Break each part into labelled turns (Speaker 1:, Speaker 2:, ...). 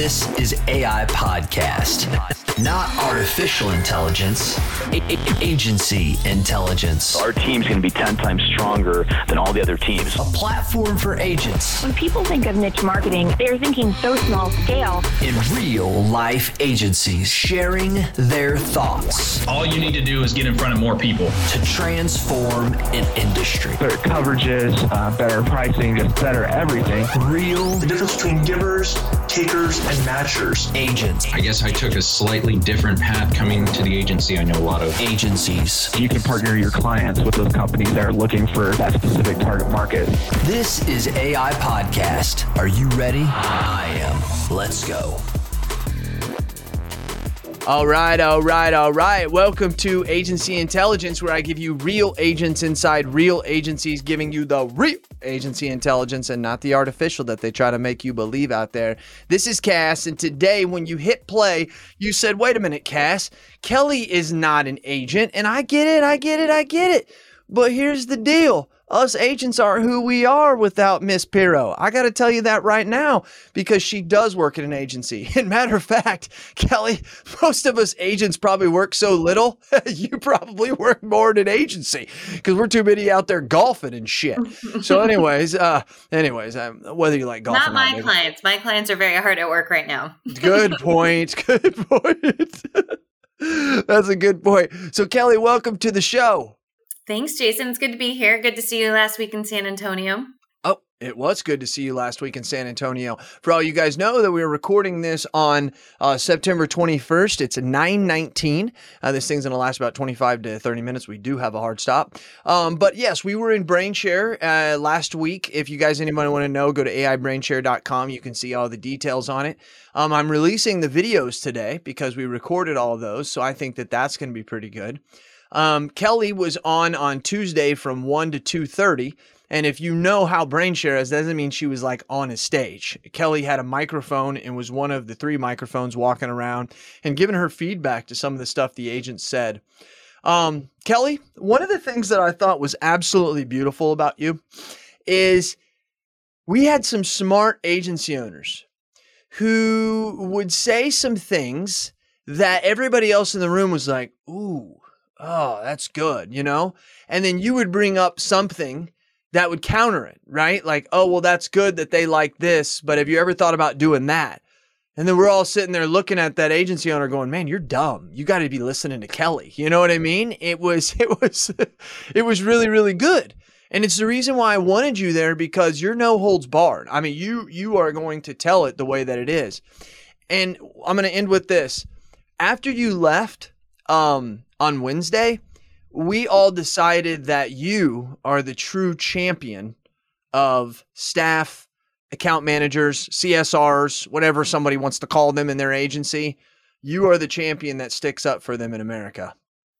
Speaker 1: This is AI Podcast. Not artificial intelligence, a- a- agency intelligence.
Speaker 2: Our team's going to be 10 times stronger than all the other teams.
Speaker 1: A platform for agents
Speaker 3: When people think of niche marketing, they're thinking so small scale.
Speaker 1: in real life agencies sharing their thoughts
Speaker 4: All you need to do is get in front of more people.
Speaker 1: to transform an industry.
Speaker 5: better coverages, uh, better pricing, just better everything.
Speaker 1: Real
Speaker 6: the difference between givers, takers, and matchers.
Speaker 1: agents,
Speaker 4: I guess I took a slightly different path coming to the agency I know a lot of.
Speaker 1: agencies.
Speaker 5: You can partner your clients with those companies that are looking for that specific target market.
Speaker 1: This is AI Podcast. Are you ready? I am. Let's go.
Speaker 7: All right, all right, all right. Welcome to Agency Intelligence, where I give you real agents inside real agencies, giving you the real agency intelligence and not the artificial that they try to make you believe out there. This is Cass, and today, when you hit play, you said, wait a minute, Cass, Kelly is not an agent. And I get it, I get it, I get it. But here's the deal. Us agents aren't who we are without Miss Piro. I got to tell you that right now because she does work at an agency. And matter of fact, Kelly, most of us agents probably work so little. you probably work more in an agency because we're too busy out there golfing and shit. so, anyways, uh, anyways, um, whether you like golf
Speaker 8: Not my clients. My clients are very hard at work right now.
Speaker 7: Good point. Good point. That's a good point. So, Kelly, welcome to the show.
Speaker 8: Thanks, Jason. It's good to be here. Good to see you last week in San Antonio.
Speaker 7: Oh, it was good to see you last week in San Antonio. For all you guys know that we are recording this on uh, September 21st. It's 9:19. Uh, this thing's gonna last about 25 to 30 minutes. We do have a hard stop. Um, but yes, we were in BrainShare uh, last week. If you guys anybody want to know, go to aibrainshare.com. You can see all the details on it. Um, I'm releasing the videos today because we recorded all those, so I think that that's going to be pretty good. Um, Kelly was on on Tuesday from 1 to 2:30. And if you know how BrainShare is, doesn't mean she was like on a stage. Kelly had a microphone and was one of the three microphones walking around and giving her feedback to some of the stuff the agent said. Um, Kelly, one of the things that I thought was absolutely beautiful about you is we had some smart agency owners who would say some things that everybody else in the room was like, ooh, oh, that's good, you know? And then you would bring up something that would counter it, right? Like, oh, well, that's good that they like this, but have you ever thought about doing that? And then we're all sitting there looking at that agency owner going, man, you're dumb. You got to be listening to Kelly. You know what I mean? It was, it was, it was really, really good. And it's the reason why I wanted you there because you're no holds barred. I mean, you, you are going to tell it the way that it is. And I'm going to end with this. After you left, um, on Wednesday, we all decided that you are the true champion of staff, account managers, CSRs, whatever somebody wants to call them in their agency. You are the champion that sticks up for them in America.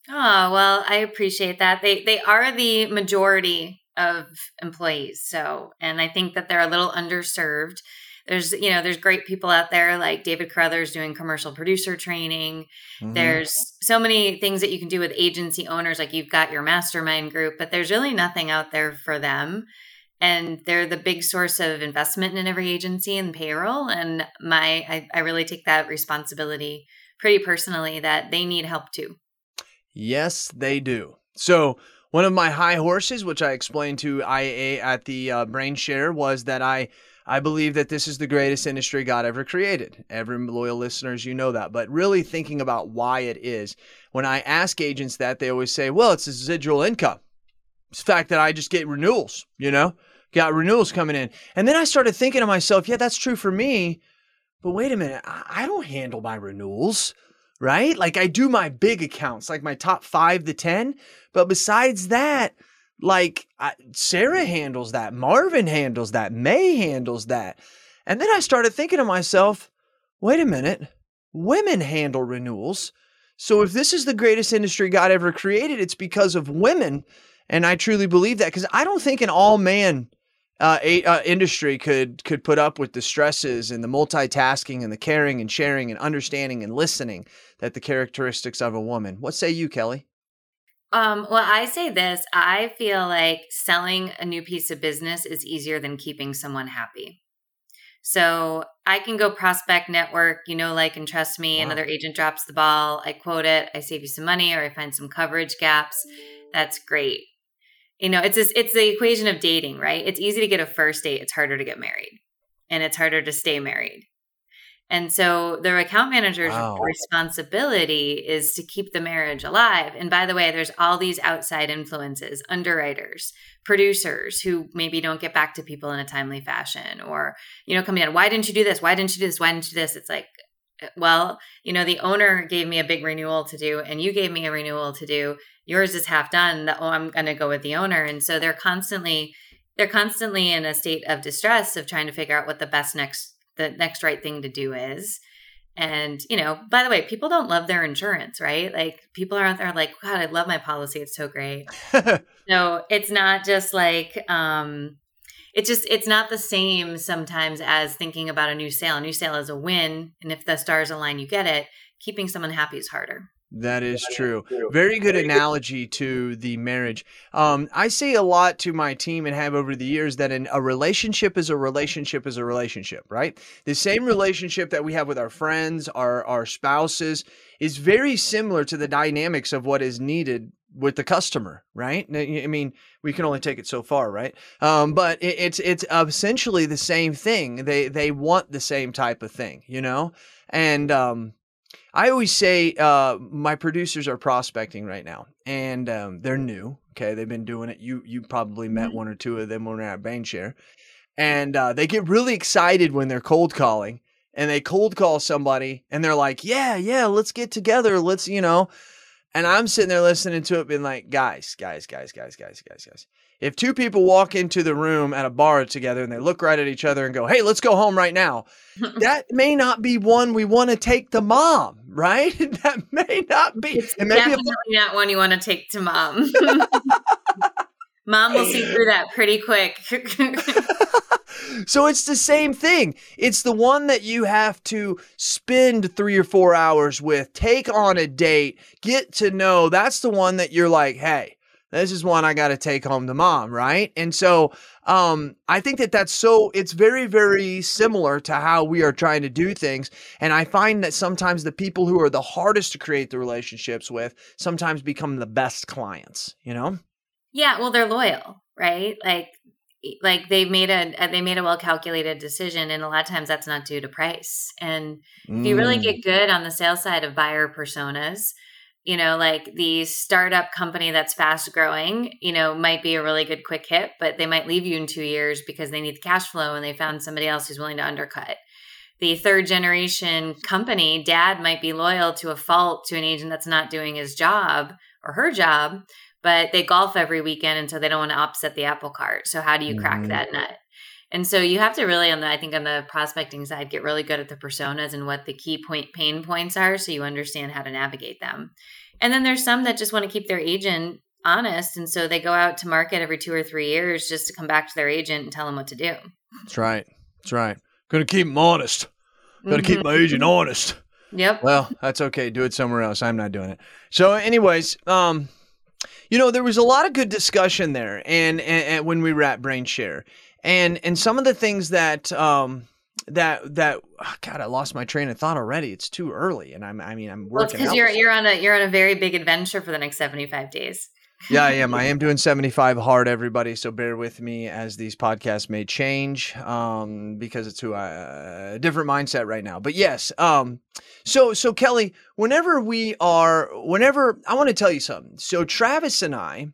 Speaker 8: Oh, well, I appreciate that. They they are the majority of employees. So, and I think that they're a little underserved. There's, you know, there's great people out there like David Carothers doing commercial producer training.
Speaker 7: Mhm.
Speaker 8: There's so many things that you can do with agency owners. Like you've got your mastermind group, but there's really nothing out there for them. And they're the big source of investment in every agency and payroll. And my, I, I really take that responsibility pretty personally that they need help too.
Speaker 7: Yes, they do. So, one of my high horses, which I explained to IA at the uh, Brain Share, was that I I believe that this is the greatest industry God ever created. Every loyal listeners, you know that. But really thinking about why it is, when I ask agents that, they always say, "Well, it's residual income. It's the fact that I just get renewals. You know, got renewals coming in." And then I started thinking to myself, "Yeah, that's true for me." But wait a minute, I don't handle my renewals right? Like I do my big accounts, like my top five to 10. But besides that, like I, Sarah handles that, Marvin handles that, May handles that. And then I started thinking to myself, wait a minute, women handle renewals. So if this is the greatest industry God ever created, it's because of women. And I truly believe that because I don't think an all man uh, a, uh, industry could could put up with the stresses and the multitasking and the caring and sharing and understanding and listening that the characteristics of a woman. What say you, Kelly?
Speaker 8: Um, well, I say this I feel like selling a new piece of business is easier than keeping someone happy. So I can go prospect network, you know, like and trust me.
Speaker 7: Wow.
Speaker 8: Another agent drops the ball, I quote it, I save you some money, or I find some coverage gaps. That's great. You know, it's this, it's the equation of dating, right? It's easy to get a first date. It's harder to get married, and it's harder to stay married. And so the account manager's
Speaker 7: Wow.
Speaker 8: responsibility is to keep the marriage alive. And by the way, there's all these outside influences, underwriters, producers who maybe don't get back to people in a timely fashion or, you know, coming in, why didn't you do this? Why didn't you do this? Why didn't you do this? It's like, uh, well, you know, the owner gave me a big renewal to do and you gave me a renewal to do. Yours is half done. The, oh, I'm going to go with the owner. And so they're constantly, they're constantly in a state of distress of trying to figure out what the best next the next right thing to do is. And, you know, by the way, people don't love their insurance, right? Like people are out there like, God, I love my policy. It's so great. so it's not just like, um, it's just it's not the same sometimes as thinking about a new sale. A new sale is a win. And if the stars align, you get it. Keeping someone happy is harder.
Speaker 7: That is true. Very good analogy to the marriage. Um, I say a lot to my team and have over the years that an, a relationship is a relationship is a relationship, right? The same relationship that we have with our friends, our our spouses, is very similar to the dynamics of what is needed with the customer, right? I mean, we can only take it so far, right? Um, but it, it's it's essentially the same thing. They they want the same type of thing, you know, and um, I always say uh, my producers are prospecting right now, and um, they're new. Okay, they've been doing it. You you probably met one or two of them when we we're at BrainShare, and uh, they get really excited when they're cold calling, and they cold call somebody, and they're like, "Yeah, yeah, let's get together. Let's you know." And I'm sitting there listening to it, being like, "Guys, guys, guys, guys, guys, guys, guys." If two people walk into the room at a bar together and they look right at each other and go, "Hey, let's go home right now," that may not be one we want to take to mom, right? that may not be.
Speaker 8: It's
Speaker 7: and maybe if-
Speaker 8: definitely not one you want to take to mom. mom will see through that pretty quick.
Speaker 7: so it's the same thing. It's the one that you have to spend three or four hours with, take on a date, get to know. That's the one that you're like, hey, this is one I got to take home to mom, right? And so um, I think that that's so, it's very, very similar to how we are trying to do things. And I find that sometimes the people who are the hardest to create the relationships with sometimes become the best clients, you know?
Speaker 8: yeah, well, they're loyal, right? Like, like they've made a they made a well calculated decision, and a lot of times that's not due to price. And if you really
Speaker 7: Mm.
Speaker 8: get good on the sales side of buyer personas, you know, like the startup company that's fast growing, you know, might be a really good quick hit, but they might leave you in two years because they need the cash flow and they found somebody else who's willing to undercut. The third generation company, dad might be loyal to a fault to an agent that's not doing his job or her job, but they golf every weekend and so they don't want to upset the apple cart. So how do you crack
Speaker 7: Mhm.
Speaker 8: that nut? And so you have to really on the I think on the prospecting side get really good at the personas and what the key point pain points are so you understand how to navigate them. And then there's some that just want to keep their agent honest and so they go out to market every 2 or 3 years just to come back to their agent and tell them what to do.
Speaker 7: That's right. That's right. Gonna keep them honest. Gotta keep my agent honest.
Speaker 8: Yep.
Speaker 7: Well, that's okay. Do it somewhere else. I'm not doing it. So, anyways, um, you know, there was a lot of good discussion there, and, and, and when we were at Brain Share, and and some of the things that um that that ah, God, I lost my train of thought already. It's too early, and I'm I mean I'm working.
Speaker 8: because
Speaker 7: out.
Speaker 8: you're you're on a you're on a very big adventure for the next 75 days.
Speaker 7: yeah, I am. I am doing 75 hard, everybody. So bear with me as these podcasts may change um, because it's who I, uh, a different mindset right now. But yes, um, so so Kelly, whenever we are, whenever I want to tell you something. So Travis and I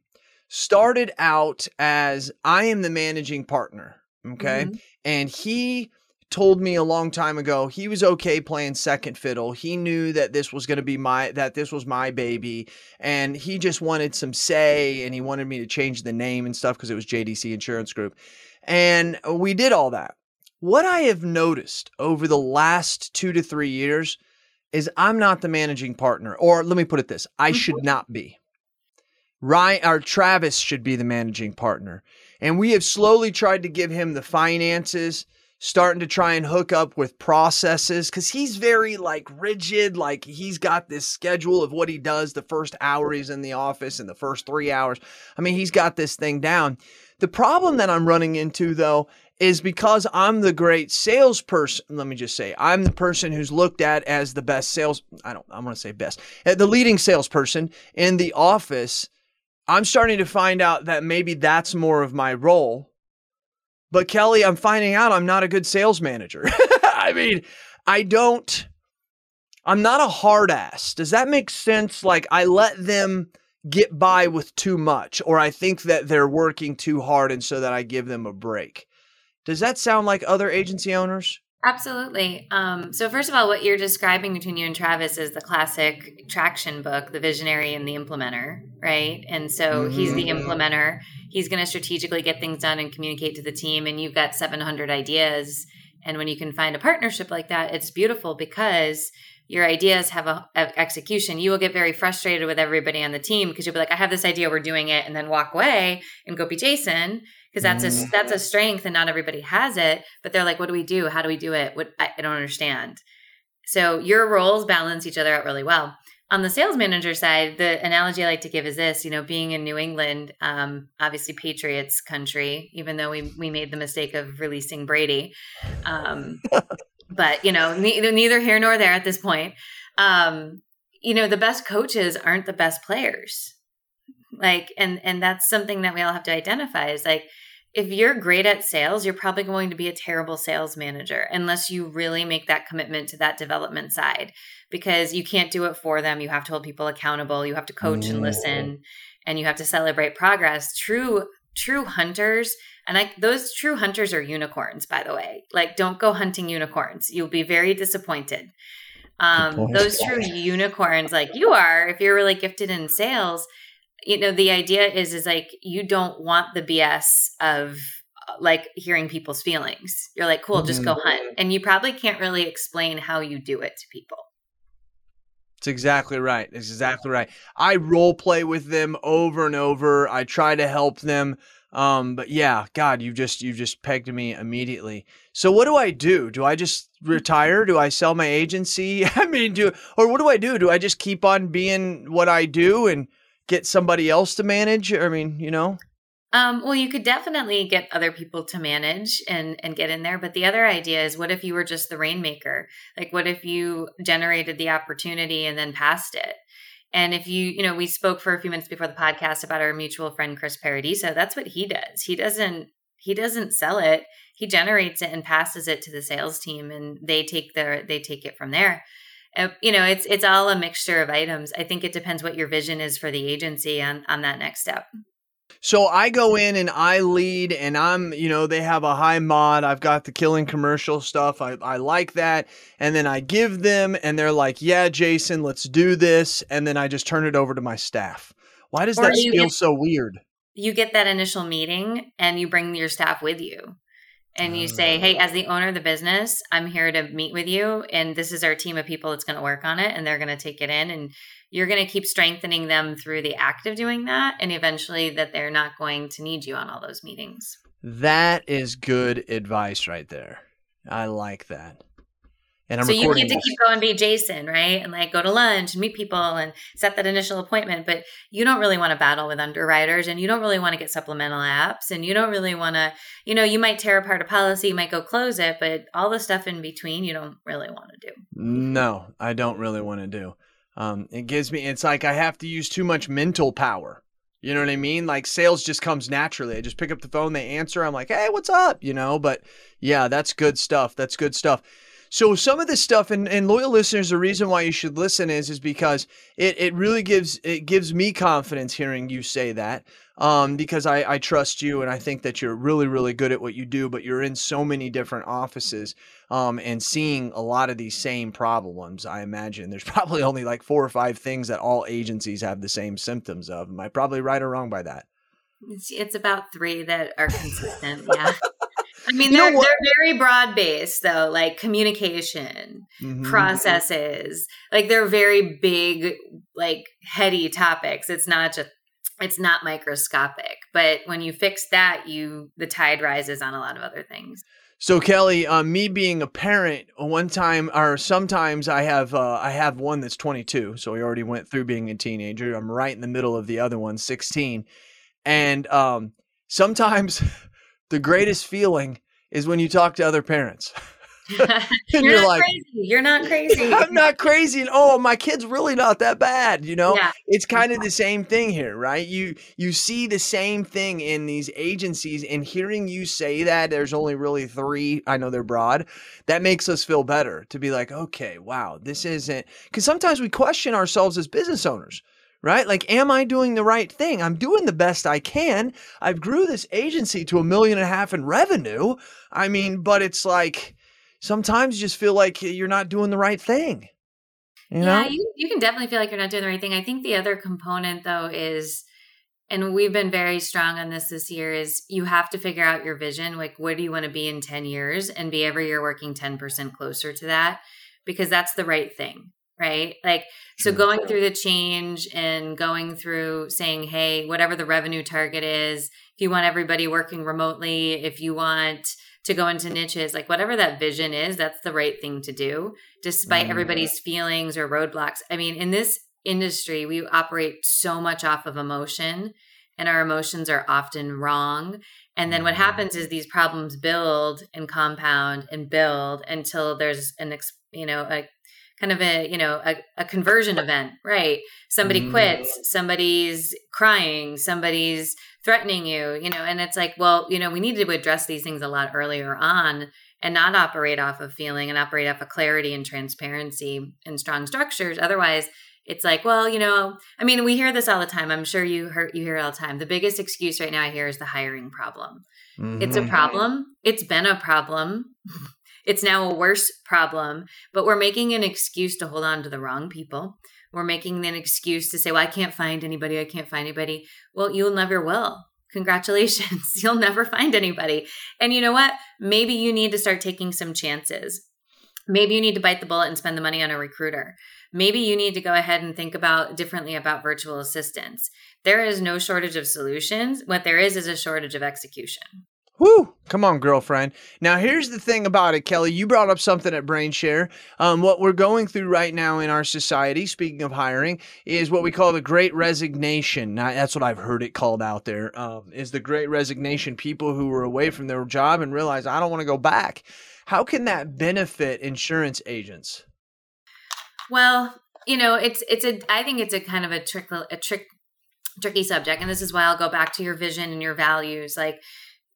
Speaker 7: started out as I am the managing partner. Okay,
Speaker 8: Mhm.
Speaker 7: and he told me a long time ago he was okay playing second fiddle. He knew that this was going to be my that this was my baby and he just wanted some say and he wanted me to change the name and stuff because it was JDC Insurance Group. And we did all that. What I have noticed over the last 2 to 3 years is I'm not the managing partner or let me put it this, I should not be. Ryan or Travis should be the managing partner. And we have slowly tried to give him the finances, starting to try and hook up with processes because he's very like rigid. Like he's got this schedule of what he does the first hour he's in the office and the first three hours. I mean, he's got this thing down. The problem that I'm running into though is because I'm the great salesperson. Let me just say, I'm the person who's looked at as the best sales. I don't, I'm going to say best, uh, the leading salesperson in the office. I'm starting to find out that maybe that's more of my role. But Kelly, I'm finding out I'm not a good sales manager. I mean, I don't, I'm not a hard ass. Does that make sense? Like, I let them get by with too much, or I think that they're working too hard, and so that I give them a break. Does that sound like other agency owners?
Speaker 8: Absolutely. Um, so, first of all, what you're describing between you and Travis is the classic traction book, the visionary and the implementer, right? And so mm-hmm. he's the mm-hmm. implementer. He's going to strategically get things done and communicate to the team. And you've got 700 ideas. And when you can find a partnership like that, it's beautiful because your ideas have a, a, execution, you will get very frustrated with everybody on the team because you'll be like, I have this idea, we're doing it, and then walk away and go be Jason because that's mm-hmm. a that's a strength and not everybody has it. But they're like, what do we do? How do we do it? What I, I don't understand. So your roles balance each other out really well. On the sales manager side, the analogy I like to give is this: you know, being in New England, um, obviously Patriots country, even though we we made the mistake of releasing Brady. Um, but you know, neither, neither here nor there at this point. Um, you know, the best coaches aren't the best players. Like, and and that's something that we all have to identify is like, if you're great at sales, you're probably going to be a terrible sales manager unless you really make that commitment to that development side because you can't do it for them. You have to hold people accountable. You have to coach and listen and you have to celebrate progress. True true hunters and I, those true hunters are unicorns, by the way. Like, don't go hunting unicorns. You'll be very disappointed. Um, those true unicorns, like you are, if you're really gifted in sales, you know, the idea is, is like, you don't want the BS of like hearing people's feelings. You're like, cool, just go hunt. Mm-hmm. And you probably can't really explain how you do it to people.
Speaker 7: It's exactly right. It's exactly right. I role play with them over and over. I try to help them um, but yeah, God, you just you just pegged me immediately. So what do I do? Do I just retire? Do I sell my agency? I mean, do or what do I do? Do I just keep on being what I do and get somebody else to manage? I mean, you know.
Speaker 8: Um, well, you could definitely get other people to manage and and get in there. But the other idea is, what if you were just the rainmaker? Like, what if you generated the opportunity and then passed it? And if you, you know, we spoke for a few minutes before the podcast about our mutual friend Chris Paradiso. That's what he does. He doesn't he doesn't sell it. He generates it and passes it to the sales team, and they take their they take it from there. Uh, you know, it's it's all a mixture of items. I think it depends what your vision is for the agency on on that next step.
Speaker 7: So I go in and I lead, and I'm, you know, they have a high mod. I've got the killing commercial stuff. I, I like that. And then I give them, and they're like, yeah, Jason, let's do this. And then I just turn it over to my staff. Why does or that feel get, so weird?
Speaker 8: You get that initial meeting and you bring your staff with you. And you say, hey, oh. as the owner of the business, I'm here to meet with you. And this is our team of people that's going to work on it. And they're going to take it in. And you're going to keep strengthening them through the act of doing that and eventually that they're not going to need you on all those meetings.
Speaker 7: That is good advice right there. I like that.
Speaker 8: And I'm so you get to keep going be jason right? And like go to lunch and meet people and set that initial appointment but you don't really want to battle with underwriters and you don't really want to get supplemental apps and you don't really want to you know you might tear apart a policy you might go close it but all the stuff in between you don't really want to do.
Speaker 7: No i don't really want to do um, it gives me, it's like I have to use too much mental power. You know what I mean? Like sales just comes naturally. I just pick up the phone, they answer. I'm like, hey, what's up? You know, but yeah, that's good stuff. That's good stuff. So some of this stuff, and, and loyal listeners, the reason why you should listen is is because it, it really gives it gives me confidence hearing you say that. Um, because I, I trust you and I think that you're really, really good at what you do, but you're in so many different offices um, and seeing a lot of these same problems. I imagine there's probably only like four or five things that all agencies have the same symptoms of. Am I probably right or wrong by that?
Speaker 8: It's, it's about three that are consistent. yeah. I mean, they're, they're very broad based, though, like communication, mm-hmm. processes. Like they're very big, like heady topics. It's not just, it's not microscopic. But when you fix that, you, the tide rises on a lot of other things.
Speaker 7: So Kelly, uh, me being a parent, one time or sometimes I have uh, I have one that's 22, so we already went through being a teenager. I'm right in the middle of the other one, 16, and um, sometimes the greatest feeling is when you talk to other parents.
Speaker 8: you're,
Speaker 7: you're
Speaker 8: not
Speaker 7: like-
Speaker 8: crazy. You're not crazy.
Speaker 7: I'm not crazy and oh my kid's really not that bad, you know?
Speaker 8: Yeah.
Speaker 7: It's kind of the same thing here, right? You you see the same thing in these agencies and hearing you say that there's only really 3, I know they're broad, that makes us feel better to be like, okay, wow, this isn't cuz sometimes we question ourselves as business owners. Right? Like, am I doing the right thing? I'm doing the best I can. I've grew this agency to a million and a half in revenue. I mean, but it's like sometimes you just feel like you're not doing the right thing. You know?
Speaker 8: Yeah, you, you can definitely feel like you're not doing the right thing. I think the other component, though, is, and we've been very strong on this this year, is you have to figure out your vision. Like, what do you want to be in 10 years? And be every year working 10% closer to that because that's the right thing. Right. Like, so going through the change and going through saying, hey, whatever the revenue target is, if you want everybody working remotely, if you want to go into niches, like whatever that vision is, that's the right thing to do despite
Speaker 7: Mhm.
Speaker 8: everybody's feelings or roadblocks. I mean, in this industry, we operate so much off of emotion, and our emotions are often wrong. And then what
Speaker 7: Mhm.
Speaker 8: happens is these problems build and compound and build until there's an, ex- you know, a kind of a, you know, a, a conversion event, right? Somebody
Speaker 7: Mhm.
Speaker 8: quits, somebody's crying, somebody's threatening you, you know, and it's like, well, you know, we need to address these things a lot earlier on and not operate off of feeling and operate off of clarity and transparency and strong structures. Otherwise, it's like, well, you know, I mean, we hear this all the time. I'm sure you hear you hear it all the time. The biggest excuse right now I hear is the hiring problem. It's a
Speaker 7: Mhm.
Speaker 8: problem. It's been a problem. It's now a worse problem, but we're making an excuse to hold on to the wrong people. We're making an excuse to say, well, I can't find anybody. I can't find anybody. Well, you'll never will. Congratulations. You'll never find anybody. And you know what? Maybe you need to start taking some chances. Maybe you need to bite the bullet and spend the money on a recruiter. Maybe you need to go ahead and think about differently about virtual assistants. There is no shortage of solutions. What there is is a shortage of execution.
Speaker 7: Woo! Come on, girlfriend. Now, here's the thing about it, Kelly. You brought up something at BrainShare. Um, what we're going through right now in our society, speaking of hiring, is what we call the Great Resignation. Now, that's what I've heard it called out there. Um, is the Great Resignation people who were away from their job and realize I don't want to go back. How can that benefit insurance agents?
Speaker 8: Well, you know, it's it's a I think it's a kind of a trick a trick tricky subject and this is why I'll go back to your vision and your values. Like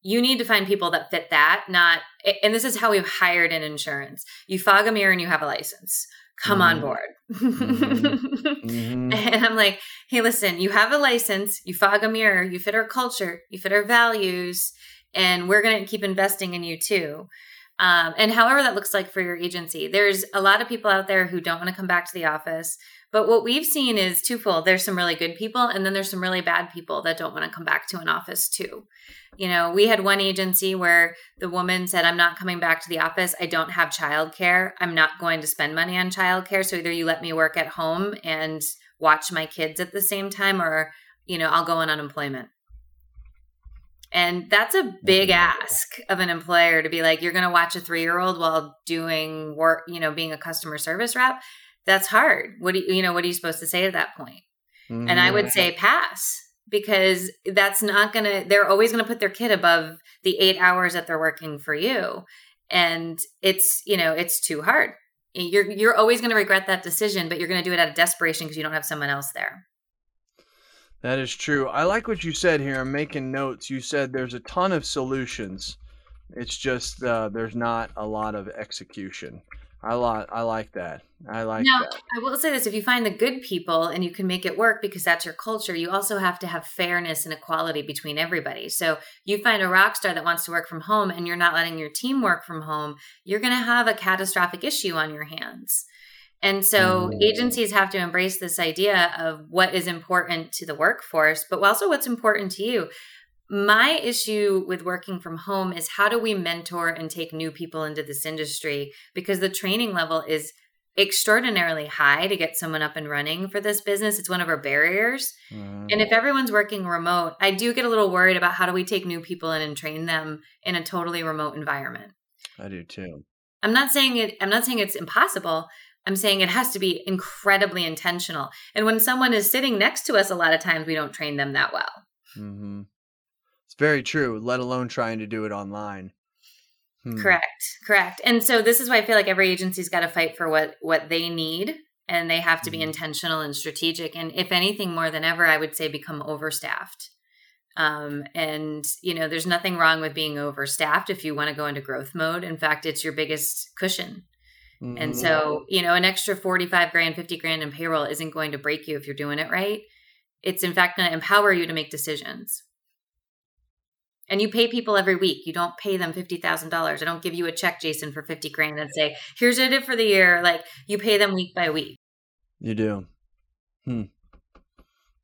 Speaker 8: you need to find people that fit that, not and this is how we've hired in insurance. You fog a mirror and you have a license. Come on
Speaker 7: Mhm.
Speaker 8: board.
Speaker 7: Mhm.
Speaker 8: And I'm like, hey, listen, you have a license, you fog a mirror, you fit our culture, you fit our values, and we're going to keep investing in you too. Um, and however that looks like for your agency, there's a lot of people out there who don't want to come back to the office. But what we've seen is twofold. There's some really good people, and then there's some really bad people that don't want to come back to an office too. You know, we had one agency where the woman said, I'm not coming back to the office. I don't have childcare. I'm not going to spend money on childcare. So either you let me work at home and watch my kids at the same time, or, you know, I'll go on unemployment. And that's a big ask of an employer to be like, you're going to watch a three year old while doing work, you know, being a customer service rep. That's hard. What do you, you know, what are you supposed to say at that point? And I would say pass because that's not going to, they're always going to put their kid above the eight hours that they're working for you. And it's, you know, it's too hard. You're, you're always going to regret that decision, but you're going to do it out of desperation because you don't have someone else there.
Speaker 7: That is true. I like what you said here. I'm making notes. You said there's a ton of solutions. It's just uh, there's not a lot of execution. I like I like that. I like
Speaker 8: Now,
Speaker 7: that.
Speaker 8: I will say this if you find the good people and you can make it work because that's your culture, you also have to have fairness and equality between everybody. So you find a rock star that wants to work from home and you're not letting your team work from home, you're going to have a catastrophic issue on your hands. And so
Speaker 7: Mm.
Speaker 8: agencies have to embrace this idea of what is important to the workforce, but also what's important to you. My issue with working from home is how do we mentor and take new people into this industry? Because the training level is extraordinarily high to get someone up and running for this business. It's one of our barriers.
Speaker 7: Mhm.
Speaker 8: And if everyone's working remote, I do get a little worried about how do we take new people in and train them in a totally remote environment.
Speaker 7: I do too.
Speaker 8: I'm not saying it I'm not saying it's impossible. I'm saying it has to be incredibly intentional. And when someone is sitting next to us a lot of times we don't train them that well.
Speaker 7: hmm Very true. Let alone trying to do it online.
Speaker 8: Hmm. Correct. Correct. And so this is why I feel like every agency's got to fight for what what they need and they have to be mm-hmm. intentional and strategic and if anything more than ever I would say become overstaffed. Um, and you know, there's nothing wrong with being overstaffed if you want to go into growth mode. In fact, it's your biggest cushion. Mm-hmm. And so, you know, an extra 45 grand, 50 grand in payroll isn't going to break you if you're doing it right. It's in fact going to empower you to make decisions. And you pay people every week. You don't pay them $50,000. I don't give you a check, Jason, for 50 grand and say, here's it for the year. Like you pay them week by week.
Speaker 7: You do. Hmm.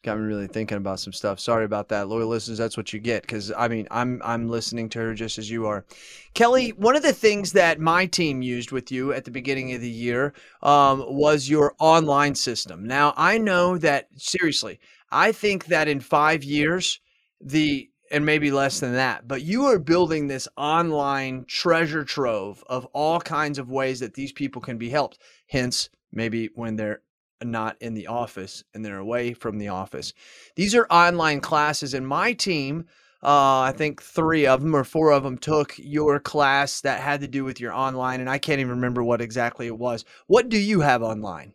Speaker 7: Got me really thinking about some stuff. Sorry about that, loyal listeners. That's what you get because I mean I'm I'm listening to her just as you are. Kelly, one of the things that my team used with you at the beginning of the year um, was your online system. Now I know that seriously, I think that in five years the and maybe less than that, but you are building this online treasure trove of all kinds of ways that these people can be helped. Hence, maybe when they're not in the office and they're away from the office. These are online classes, and my team, uh, I think three of them or four of them took your class that had to do with your online, and I can't even remember what exactly it was. What do you have online?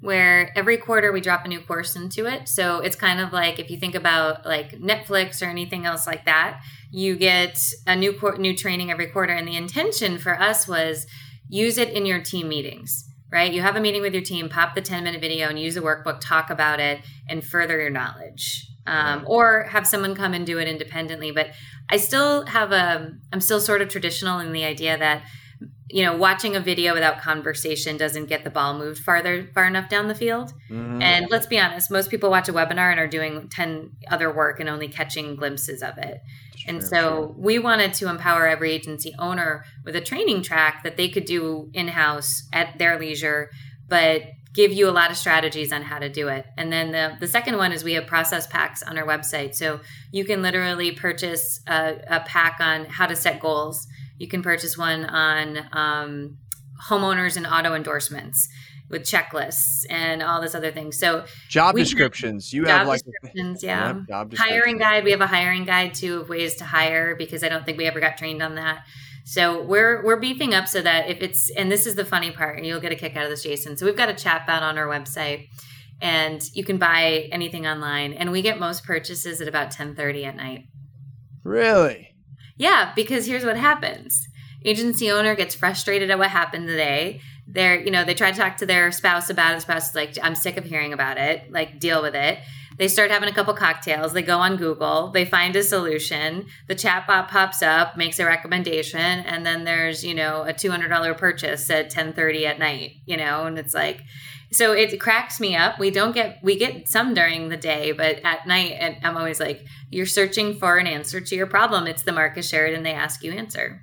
Speaker 8: where every quarter we drop a new course into it. So it's kind of like if you think about like Netflix or anything else like that, you get a new new training every quarter and the intention for us was use it in your team meetings. Right? You have a meeting with your team, pop the 10 minute video and use the workbook, talk about it, and further your knowledge. Um, or have someone come and do it independently. But I still have a, I'm still sort of traditional in the idea that you know, watching a video without conversation doesn't get the ball moved farther far enough down the field. Mm-hmm. And let's be honest, most people watch a webinar and are doing 10 other work and only catching glimpses of it. Sure, and so sure. we wanted to empower every agency owner with a training track that they could do in-house at their leisure, but give you a lot of strategies on how to do it. And then the, the second one is we have process packs on our website. So you can literally purchase a, a pack on how to set goals you can purchase one on um, homeowners and auto endorsements with checklists and all this other things. So
Speaker 7: job descriptions, you have like
Speaker 8: descriptions, yeah. Job descriptions. Hiring guide. We have a hiring guide too of ways to hire because I don't think we ever got trained on that. So we're we're beefing up so that if it's and this is the funny part, and you'll get a kick out of this, Jason. So we've got a chat bot on our website, and you can buy anything online, and we get most purchases at about ten thirty at night.
Speaker 7: Really?
Speaker 8: Yeah, because here's what happens. Agency owner gets frustrated at what happened today. They're, you know, they try to talk to their spouse about it. The spouse is like, I'm sick of hearing about it. Like, deal with it. They start having a couple cocktails. They go on Google. They find a solution. The chatbot pops up, makes a recommendation, and then there's, you know, a $200 purchase at 10:30 at night. You know, and it's like, so it cracks me up. We don't get we get some during the day, but at night, I'm always like, you're searching for an answer to your problem. It's the Marcus Sheridan they ask you answer.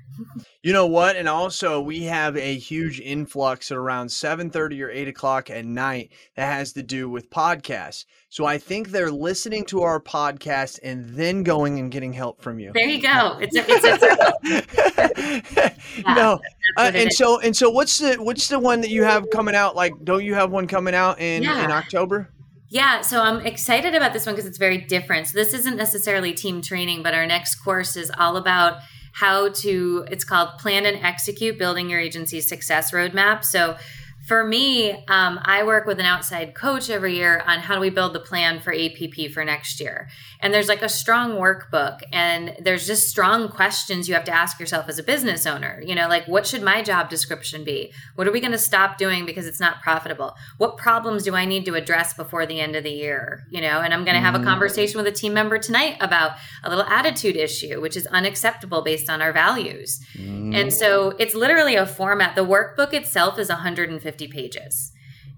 Speaker 7: You know what? And also, we have a huge influx at around 7:30 or 8 o'clock at night that has to do with podcasts. So I think they're listening to our podcast and then going and getting help from you.
Speaker 8: There you go. It's a, it's
Speaker 7: a yeah, no, uh, and is. so and so. What's the what's the one that you have coming out? Like, don't you have one coming out in yeah. in October?
Speaker 8: Yeah, so I'm excited about this one because it's very different. So this isn't necessarily team training, but our next course is all about how to it's called plan and execute building your agency's success roadmap. So For me, um, I work with an outside coach every year on how do we build the plan for APP for next year. And there's like a strong workbook, and there's just strong questions you have to ask yourself as a business owner. You know, like what should my job description be? What are we going to stop doing because it's not profitable? What problems do I need to address before the end of the year? You know, and I'm going to have a mm. conversation with a team member tonight about a little attitude issue, which is unacceptable based on our values. Mm. And so it's literally a format. The workbook itself is 150 50 pages.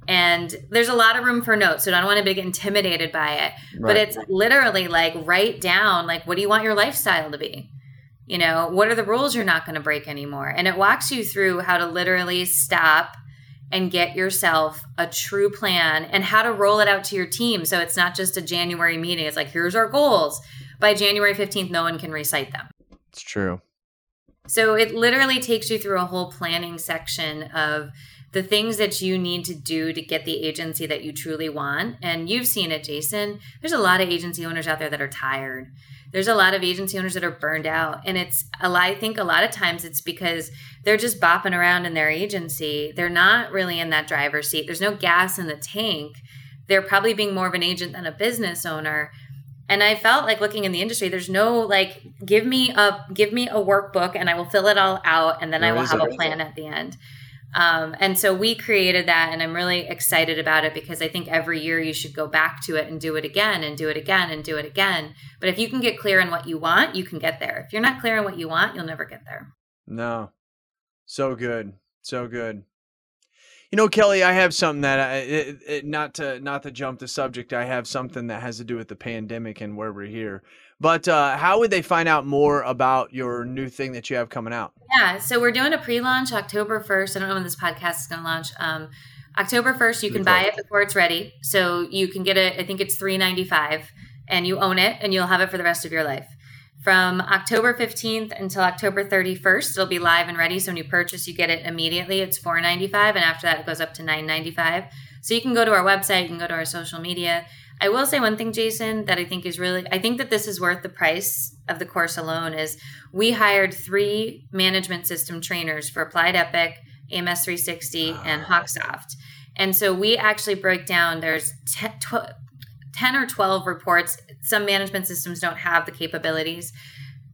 Speaker 8: And there's a lot of room for notes, so I don't want to be intimidated by it. Right. But it's literally like write down like what do you want your lifestyle to be? You know, what are the rules you're not going to break anymore? And it walks you through how to literally stop and get yourself a true plan and how to roll it out to your team so it's not just a January meeting. It's like, here's our goals. By January 15th, no one can recite them.
Speaker 7: It's true.
Speaker 8: So it literally takes you through a whole planning section of the things that you need to do to get the agency that you truly want. And you've seen it, Jason. There's a lot of agency owners out there that are tired. There's a lot of agency owners that are burned out. And it's a lot, I think a lot of times it's because they're just bopping around in their agency. They're not really in that driver's seat. There's no gas in the tank. They're probably being more of an agent than a business owner. And I felt like looking in the industry, there's no like, give me a give me a workbook and I will fill it all out and then I will have a plan at the end um, and so we created that, and I'm really excited about it because I think every year you should go back to it and do it again and do it again and do it again. But if you can get clear on what you want, you can get there. If you're not clear on what you want, you'll never get there.
Speaker 7: No. So good. So good. You know, Kelly, I have something that I, it, it, not to not to jump the subject. I have something that has to do with the pandemic and where we're here. But uh, how would they find out more about your new thing that you have coming out?
Speaker 8: Yeah, so we're doing a pre-launch October first. I don't know when this podcast is going to launch. Um, October first, you can buy it before it's ready. So you can get it. I think it's three ninety five, and you own it, and you'll have it for the rest of your life. From October 15th until October 31st, it'll be live and ready. So when you purchase, you get it immediately. It's $4.95, and after that, it goes up to $9.95. So you can go to our website, you can go to our social media. I will say one thing, Jason, that I think is really, I think that this is worth the price of the course alone. Is we hired three management system trainers for Applied Epic, AMS 360, and ah. Hawksoft. And so we actually break down. There's 10, 12, 10 or 12 reports some management systems don't have the capabilities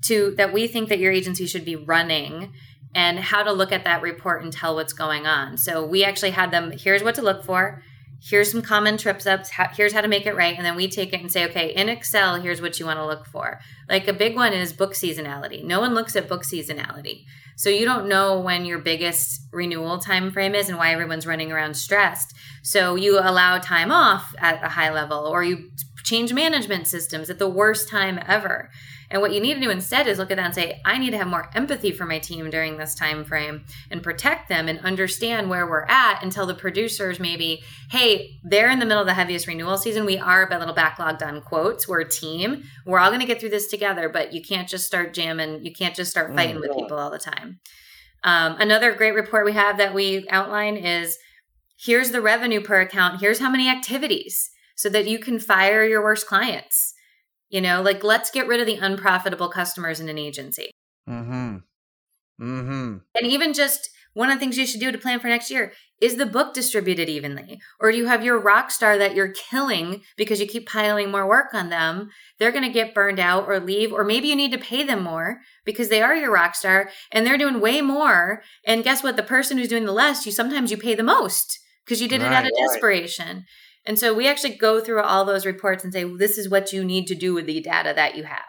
Speaker 8: to that we think that your agency should be running and how to look at that report and tell what's going on so we actually had them here's what to look for here's some common trips ups here's how to make it right and then we take it and say okay in excel here's what you want to look for like a big one is book seasonality no one looks at book seasonality so you don't know when your biggest renewal time frame is and why everyone's running around stressed. So you allow time off at a high level or you change management systems at the worst time ever. And what you need to do instead is look at that and say, I need to have more empathy for my team during this time frame and protect them and understand where we're at and tell the producers maybe, hey, they're in the middle of the heaviest renewal season. We are a little backlogged on quotes. We're a team. We're all going to get through this together, but you can't just start jamming. You can't just start fighting with people all the time. Um, another great report we have that we outline is here's the revenue per account. Here's how many activities so that you can fire your worst clients you know, like let's get rid of the unprofitable customers in an agency.
Speaker 7: Mm-hmm. Mm-hmm.
Speaker 8: And even just one of the things you should do to plan for next year is the book distributed evenly? Or do you have your rock star that you're killing because you keep piling more work on them? They're going to get burned out or leave, or maybe you need to pay them more because they are your rock star and they're doing way more. And guess what? The person who's doing the less, you sometimes you pay the most because you did right, it out of desperation. And so we actually go through all those reports and say, this is what you need to do with the data that you have.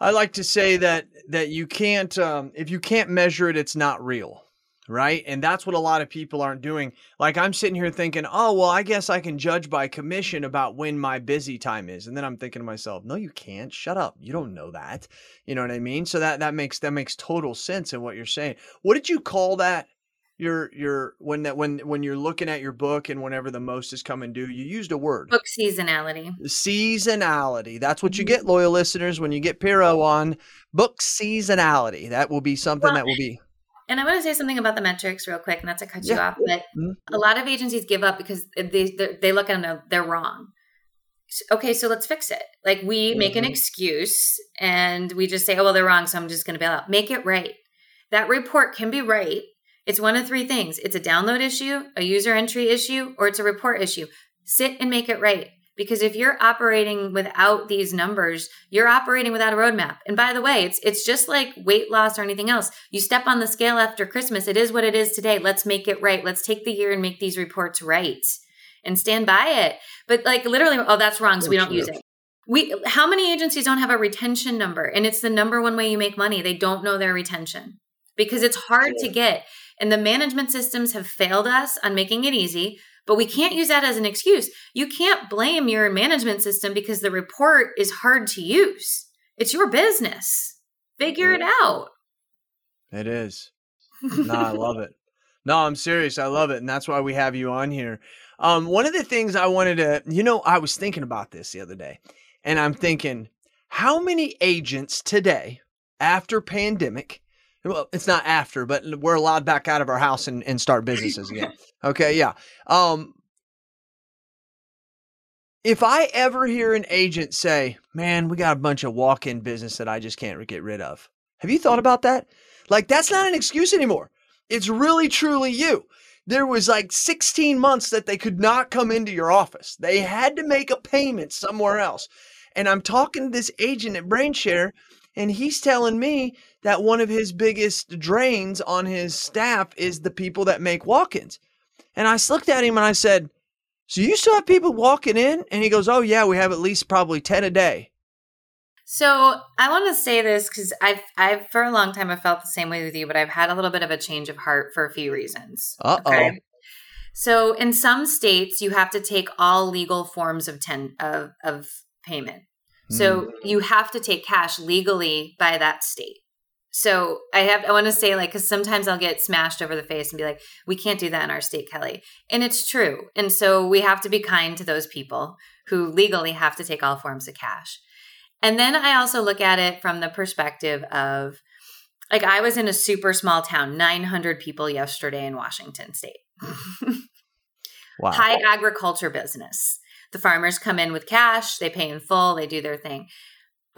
Speaker 7: I like to say that that you can't um, if you can't measure it, it's not real, right? And that's what a lot of people aren't doing. Like I'm sitting here thinking, oh well, I guess I can judge by commission about when my busy time is, and then I'm thinking to myself, no, you can't. Shut up. You don't know that. You know what I mean? So that that makes that makes total sense in what you're saying. What did you call that? Your your when that when when you're looking at your book and whenever the most is coming due, you used a word.
Speaker 8: Book seasonality.
Speaker 7: Seasonality. That's what you mm-hmm. get, loyal listeners, when you get Piro on book seasonality. That will be something well, that will be.
Speaker 8: And I want to say something about the metrics real quick, not to cut yeah. you off, but mm-hmm. a lot of agencies give up because they they look at them they're wrong. Okay, so let's fix it. Like we make mm-hmm. an excuse and we just say, "Oh well, they're wrong, so I'm just going to bail out." Make it right. That report can be right It's one of three things it's a download issue, a user entry issue, or it's a report issue. Sit and make it right. Because if you're operating without these numbers, you're operating without a roadmap. And by the way, it's it's just like weight loss or anything else. You step on the scale after Christmas. It is what it is today. Let's make it right. Let's take the year and make these reports right and stand by it. But like literally, oh, that's wrong, so we oh, don't use it. We how many agencies don't have a retention number? And it's the number one way you make money. They don't know their retention because it's hard to get. And the management systems have failed us on making it easy. But we can't use that as an excuse. You can't blame your management system because the report is hard to use. It's your business. Figure it out.
Speaker 7: It is. no, I love it. No, I'm serious. I love it. And that's why we have you on here. Um, one of the things I wanted to, you know, I was thinking about this the other day, and I'm thinking, how many agents today, after pandemic, well, it's not after, but we're allowed back out of our house and, and start businesses again. Okay, yeah. Um, if I ever hear an agent say, "Man, we got a bunch of walk-in business that I just can't get rid of," have you thought about that? Like that's not an excuse anymore. It's really truly you. There was like 16 months that they could not come into your office. They had to make a payment somewhere else. And I'm talking to this agent at BrainShare, and he's telling me that one of his biggest drains on his staff is the people that make walk ins. And I looked at him and I said, So you still have people walking in? And he goes, Oh, yeah, we have at least probably 10 a day.
Speaker 8: So I want to say this because I've, I've for a long time I've felt the same way with you, but I've had a little bit of a change of heart for a few reasons.
Speaker 7: Uh oh. Okay?
Speaker 8: So in some states, you have to take all legal forms of ten of of payment. So mm. you have to take cash legally by that state. So I have I want to say like because sometimes I'll get smashed over the face and be like, we can't do that in our state, Kelly, and it's true. And so we have to be kind to those people who legally have to take all forms of cash. And then I also look at it from the perspective of like I was in a super small town, 900 people yesterday in Washington state. wow. High agriculture business. The farmers come in with cash, they pay in full, they do their thing.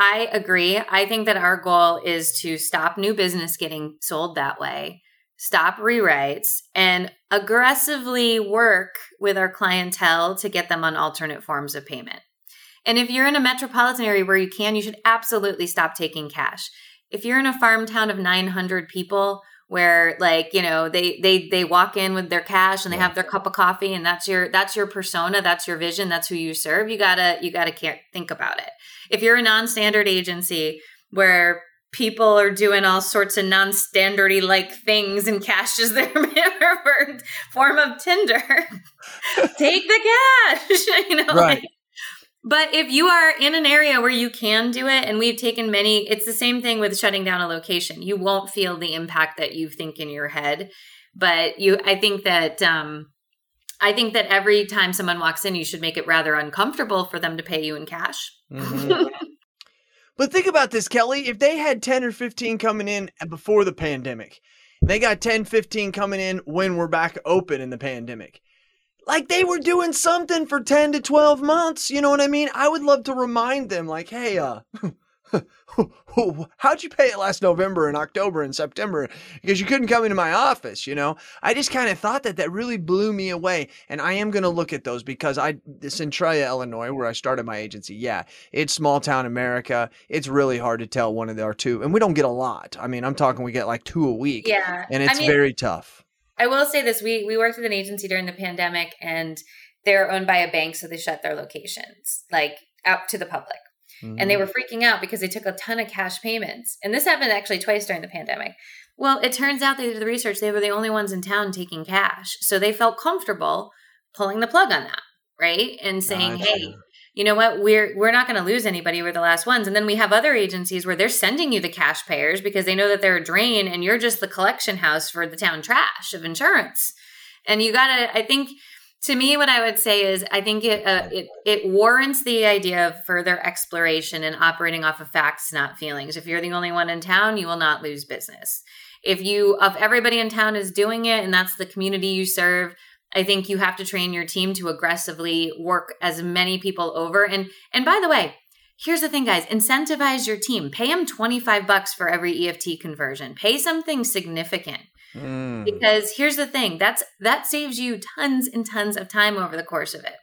Speaker 8: I agree. I think that our goal is to stop new business getting sold that way, stop rewrites, and aggressively work with our clientele to get them on alternate forms of payment. And if you're in a metropolitan area where you can, you should absolutely stop taking cash. If you're in a farm town of 900 people where like, you know, they they they walk in with their cash and they have their cup of coffee and that's your that's your persona, that's your vision, that's who you serve, you got to you got to think about it. If you're a non-standard agency where people are doing all sorts of non-standardy like things and cash is their preferred form of tender. Take the cash, you know. Right. Like, but if you are in an area where you can do it, and we've taken many, it's the same thing with shutting down a location. You won't feel the impact that you think in your head. But you, I think that, um, I think that every time someone walks in, you should make it rather uncomfortable for them to pay you in cash. Mm-hmm.
Speaker 7: but think about this, Kelly. If they had 10 or 15 coming in before the pandemic, they got 10, 15 coming in when we're back open in the pandemic like they were doing something for 10 to 12 months. You know what I mean? I would love to remind them, like, hey, uh, how'd you pay it last November and October and September? Because you couldn't come into my office, you know? I just kind of thought that that really blew me away. And I am going to look at those because I, Centralia, Illinois, where I started my agency, yeah, it's small town America. It's really hard to tell one of the, or two. And we don't get a lot. I mean, I'm talking, we get like two a week.
Speaker 8: Yeah.
Speaker 7: And it's I mean, very tough.
Speaker 8: I will say this: we we worked with an agency during the pandemic, and they're owned by a bank, so they shut their locations like out to the public. Mm-hmm. And they mm-hmm. were freaking out because they took a ton of cash payments. And this happened actually twice during the pandemic. Well, it turns out they did the research; they were the only ones in town taking cash, so they felt comfortable pulling the plug on that, right? And saying, gotcha. "Hey, you know what? We're we're not going to lose anybody we're the last ones. And then we have other agencies where they're sending you the cash payers because they know that they're a drain and you're just the collection house for the town trash of insurance. And you got to i think to me what i would say is i think it, uh, it it warrants the idea of further exploration and operating off of facts not feelings. If you're the only one in town you will not lose business. If you if everybody in town is doing it and that's the community you serve I think you have to train your team to aggressively work as many people over. And and by the way, here's the thing guys incentivize your team. Pay them 25 bucks for every eft conversion. Pay something significant.
Speaker 7: Mm.
Speaker 8: because here's the thing that's that saves you tons and tons of time over the course of it.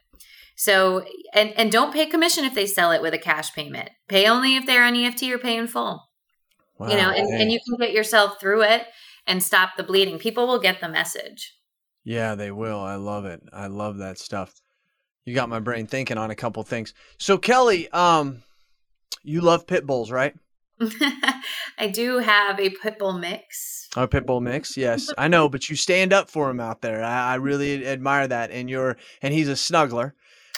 Speaker 8: So and and don't pay commission if they sell it with a cash payment. Pay only if they're on eft or pay in full. You know and, and you can get yourself through it and stop the bleeding. People will get the message
Speaker 7: Yeah, they will. I love it. I love that stuff. You got my brain thinking on a couple things. So Kelly, um, you love pit bulls, right?
Speaker 8: i do have a pit bull mix
Speaker 7: Oh, pit bull mix. Yes, I know, but you stand up for him out there. I, I really admire that. And you're, and he's a snuggler,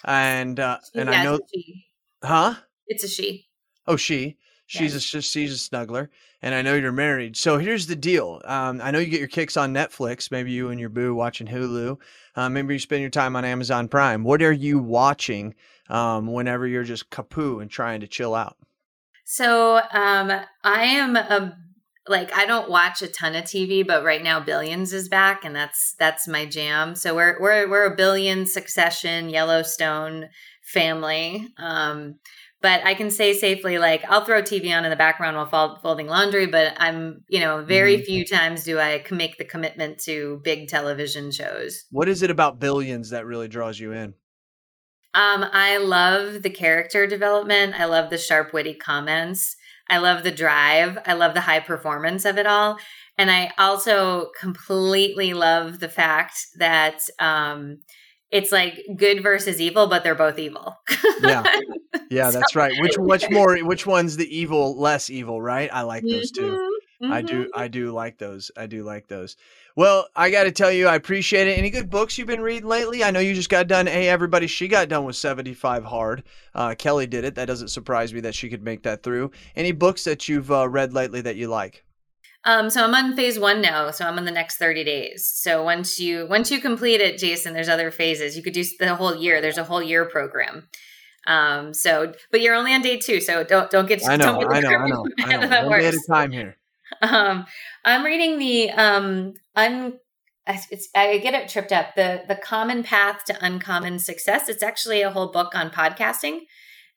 Speaker 7: and uh, and I know,
Speaker 8: it's a she.
Speaker 7: huh?
Speaker 8: it's a she
Speaker 7: Oh, she. She's a sh- she's a snuggler, and I know you're married. So here's the deal. Um, I know you get your kicks on Netflix. Maybe you and your boo watching Hulu. Uh, maybe you spend your time on Amazon Prime. What are you watching um, whenever you're just kapoo and trying to chill out?
Speaker 8: So um I am a like I don't watch a ton of TV, but right now Billions is back and that's that's my jam. So we're we're we're a billion succession Yellowstone family. Um but I can say safely like I'll throw TV on in the background while fol- folding laundry, but I'm, you know, very
Speaker 7: Mhm.
Speaker 8: few times do I make the commitment to big television shows.
Speaker 7: What is it about Billions that really draws you in?
Speaker 8: Um, I love the character development. I love the sharp, witty comments. I love the drive. I love the high performance of it all. And I also completely love the fact that um, it's like good versus evil, but they're both evil.
Speaker 7: Yeah. Yeah, that's right. Which which more which one's the evil, less evil, right? I like those too.
Speaker 8: Mhm,
Speaker 7: I do I do like those. I do like those. Well, I got to tell you I appreciate it. Any good books you've been reading lately? I know you just got done. Hey everybody, she got done with 75 hard. Uh, Kelly did it. That doesn't surprise me that she could make that through. Any books that you've uh, read lately that you like?
Speaker 8: Um, so I'm on phase one now. So I'm on the next 30 days. So once you once you complete it, Jason, there's other phases. You could do the whole year. There's a whole year program. Um, so but you're only on day two, so don't don't get
Speaker 7: I know,
Speaker 8: don't get
Speaker 7: I know, I know. I know.
Speaker 8: that
Speaker 7: at
Speaker 8: works.
Speaker 7: a time here.
Speaker 8: Um, I'm reading the um un it's I get it tripped up. The the common path to uncommon success. It's actually a whole book on podcasting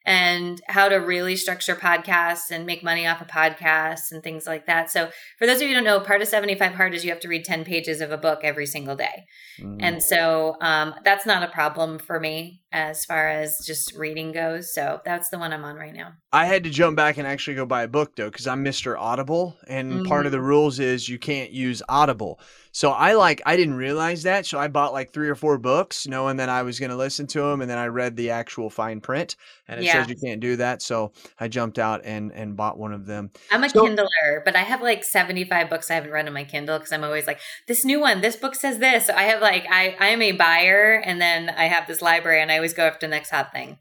Speaker 8: and how to really structure podcasts and make money off of podcasts and things like that. So for those of you who don't know, part of 75 hard is you have to read 10 pages of a book every single day.
Speaker 7: Mm.
Speaker 8: And so um, that's not a problem for me as far as just reading goes. So that's the one I'm on right now.
Speaker 7: I had to jump back and actually go buy a book though, because I'm Mr. Audible, and part of the rules is you can't use Audible. So I like I didn't realize that, so I bought like three or four books, knowing that I was going to listen to them, and then I read the actual fine print, and it
Speaker 8: Yeah.
Speaker 7: says you can't do that. So I jumped out and and bought one of them.
Speaker 8: I'm a
Speaker 7: So-
Speaker 8: Kindler, but I have like 75 books I haven't read on my Kindle because I'm always like, this new one, this book says this. So I have like, I, I am a buyer and then I have this library and I always go after the next hot thing.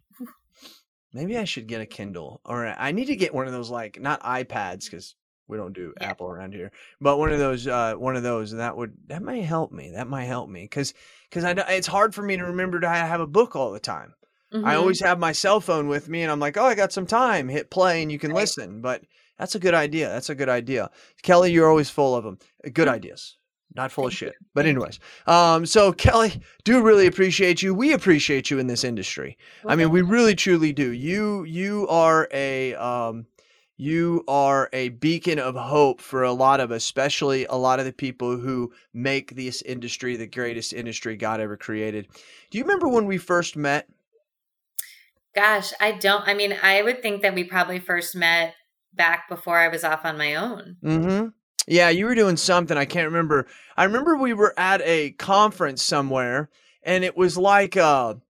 Speaker 7: Maybe I should get a Kindle, or I need to get one of those like not iPads because we don't do
Speaker 8: Yeah.
Speaker 7: Apple around here, but one of those, uh, one of those, and that would that might help me. That might help me because because I it's hard for me to remember to have a book all the time. I
Speaker 8: Mhm.
Speaker 7: always have my cell phone with me, and I'm like, oh, I got some time. Hit play, and you can
Speaker 8: Right.
Speaker 7: listen. But that's a good idea. That's a good idea. Kelly, you're always full of them. Good ideas. Not full of
Speaker 8: Mm-hmm.
Speaker 7: Shit. But anyways, um, so Kelly, do really appreciate you. We appreciate you in this industry. I mean, we really truly do. You you are a um, you are a beacon of hope for a lot of, especially a lot of the people who make this industry the greatest industry God ever created. Do you remember when we first met?
Speaker 8: Gosh, I don't, I mean, I would think that we probably first met back before I was off on my own.
Speaker 7: Mm-hmm. Yeah, you were doing something. I can't remember. I remember we were at a conference somewhere, and it was like a,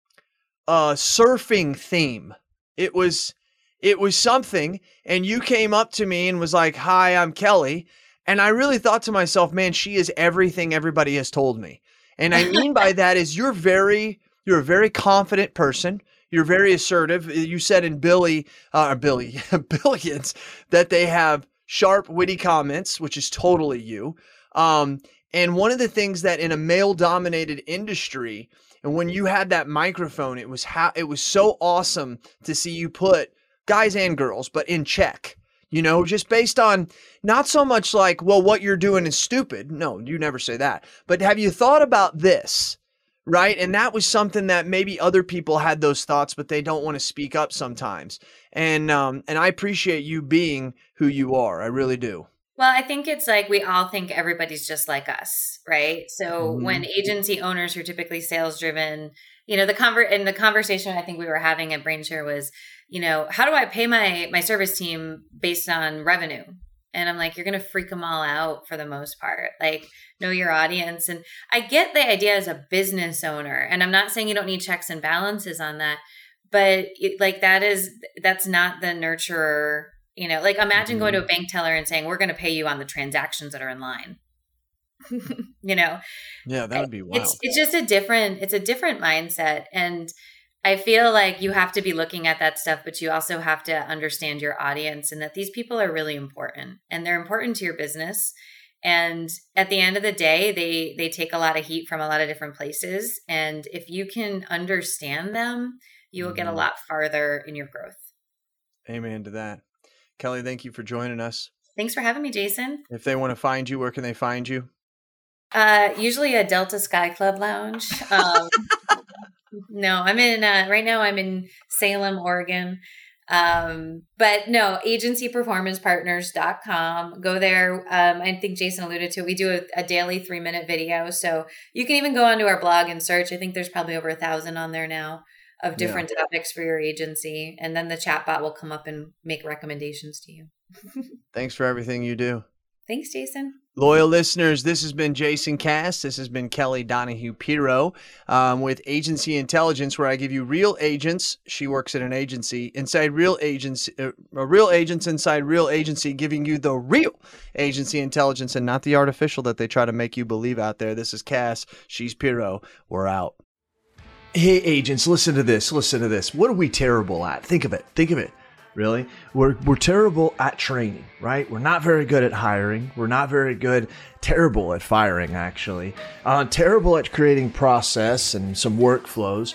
Speaker 7: a surfing theme. It was it was something, and you came up to me and was like, "Hi, I'm Kelly," and I really thought to myself, "Man, she is everything everybody has told me." And I mean by that is you're very you're a very confident person. You're very assertive. You said in Billy, uh, Billy, Billions, that they have sharp, witty comments, which is totally you. Um, and one of the things that in a male-dominated industry, and when you had that microphone, it was how it was so awesome to see you put guys and girls, but in check. You know, just based on not so much like, well, what you're doing is stupid. No, you never say that. But have you thought about this?
Speaker 1: right? And that was something that maybe other people had those thoughts, but they don't want to speak up sometimes. And um, and I appreciate you being who you are. I really do.
Speaker 8: Well, I think it's like we all think everybody's just like us, right? So
Speaker 1: Mhm.
Speaker 8: when agency owners are typically sales driven, you know, the convert and the conversation I think we were having at Brainshare was, you know, how do I pay my my service team based on revenue? And I'm like, you're going to freak them all out for the most part. Like, know your audience. And I get the idea as a business owner. And I'm not saying you don't need checks and balances on that, but it, like that is, that's not the nurturer. You know, like imagine going to a bank teller and saying, we're going to pay you on the transactions that are in line. you know,
Speaker 1: Yeah, that would be wild.
Speaker 8: it's it's just a different it's a different mindset and I feel like you have to be looking at that stuff but you also have to understand your audience and that these people are really important and they're important to your business and at the end of the day they they take a lot of heat from a lot of different places and if you can understand them you will get a
Speaker 1: Mhm.
Speaker 8: lot farther in your growth.
Speaker 1: Amen to that. Kelly, thank you for joining us.
Speaker 8: Thanks for having me Jason.
Speaker 1: If they want to find you, where can they find you?
Speaker 8: Uh, usually a Delta Sky Club lounge. Um, no, I'm in uh, right now. I'm in Salem, Oregon. Um, but no, agencyperformancepartners.com. Go there. Um, I think Jason alluded to it. We do a, a daily three minute video. So you can even go onto our blog and search. I think there's probably over a thousand on there now of different topics for your agency. And then the chatbot will come up and make recommendations to you.
Speaker 1: Thanks for everything you do.
Speaker 8: Thanks, Jason.
Speaker 1: Loyal listeners, this has been Jason Cass. This has been Kelly Donahue Piro um, with Agency Intelligence, where I give you real agents. She works at an agency inside real agents, uh, uh, real agents inside real agency, giving you the real agency intelligence and not the artificial that they try to make you believe out there. This is Cass. She's Piro. We're out. Hey, agents, listen to this. Listen to this. What are we terrible at? Think of it. Think of it. Really? We're, we're terrible at training, right? We're not very good at hiring. We're not very good, terrible at firing, actually. Uh, terrible at creating process and some workflows.